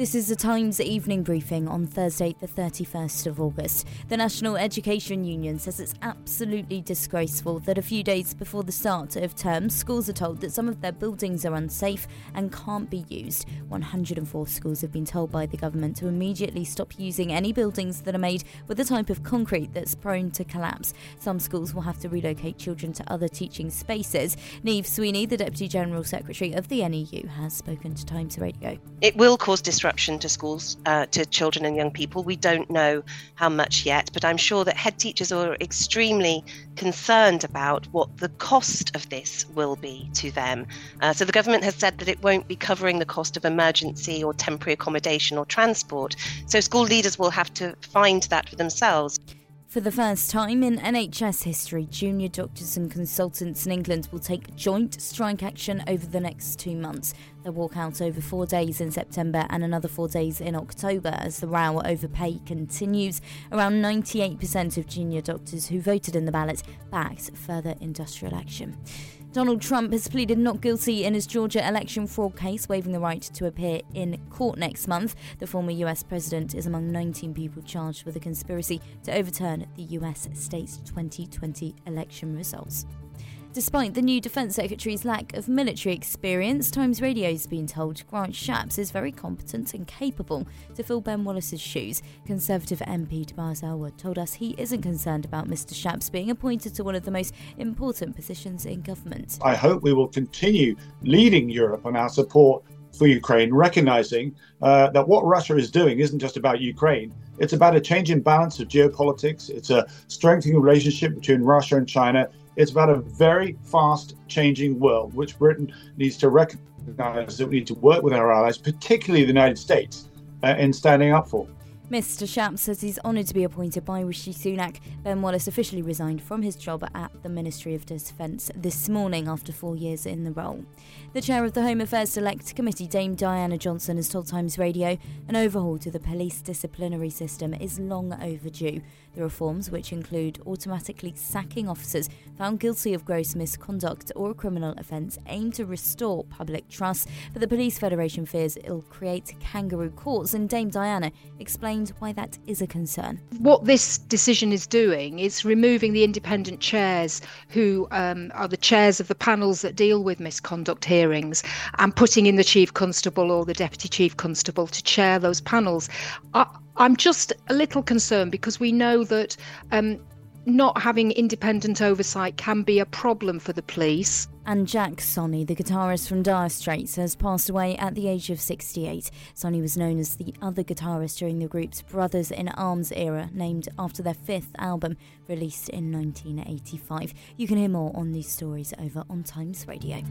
This is the Times evening briefing on Thursday, the 31st of August. The National Education Union says it's absolutely disgraceful that a few days before the start of term, schools are told that some of their buildings are unsafe and can't be used. 104 schools have been told by the government to immediately stop using any buildings that are made with a type of concrete that's prone to collapse. Some schools will have to relocate children to other teaching spaces. Niamh Sweeney, the Deputy General Secretary of the NEU, has spoken to Times Radio. It will cause disruption disruption to schools, uh, to children and young people. We don't know how much yet, but I'm sure that head teachers are extremely concerned about what the cost of this will be to them. Uh, so the government has said that it won't be covering the cost of emergency or temporary accommodation or transport. So school leaders will have to find that for themselves. For the first time in NHS history, junior doctors and consultants in England will take joint strike action over the next two months. They'll walk out over four days in September and another four days in October as the row over pay continues. Around 98% of junior doctors who voted in the ballot backed further industrial action. Donald Trump has pleaded not guilty in his Georgia election fraud case, waiving the right to appear in court next month. The former US president is among 19 people charged with a conspiracy to overturn the US state's 2020 election results. Despite the new Defence Secretary's lack of military experience, Times Radio has been told Grant Shapps is very competent and capable to fill Ben Wallace's shoes. Conservative MP Tobias Ellwood told us he isn't concerned about Mr Shapps being appointed to one of the most important positions in government. I hope we will continue leading Europe on our support for Ukraine, recognizing uh, that what Russia is doing isn't just about Ukraine. It's about a change in balance of geopolitics. It's a strengthening relationship between Russia and China. It's about a very fast changing world, which Britain needs to recognize that we need to work with our allies, particularly the United States, uh, in standing up for. Mr. Shapps says he's honoured to be appointed by Rishi Sunak. Ben Wallace officially resigned from his job at the Ministry of Defence this morning after four years in the role. The chair of the Home Affairs Select Committee, Dame Diana Johnson, has told Times Radio an overhaul to the police disciplinary system is long overdue. The reforms, which include automatically sacking officers found guilty of gross misconduct or a criminal offence, aim to restore public trust, but the Police Federation fears it'll create kangaroo courts, and Dame Diana explains why that is a concern. What this decision is doing is removing the independent chairs who um, are the chairs of the panels that deal with misconduct hearings and putting in the Chief Constable or the Deputy Chief Constable to chair those panels. I, I'm just a little concerned because we know that um, not having independent oversight can be a problem for the police. And Jack Sonni, the guitarist from Dire Straits, has passed away at the age of 68. Sonni was known as the other guitarist during the group's Brothers in Arms era, named after their fifth album, released in 1985. You can hear more on these stories over on Times Radio.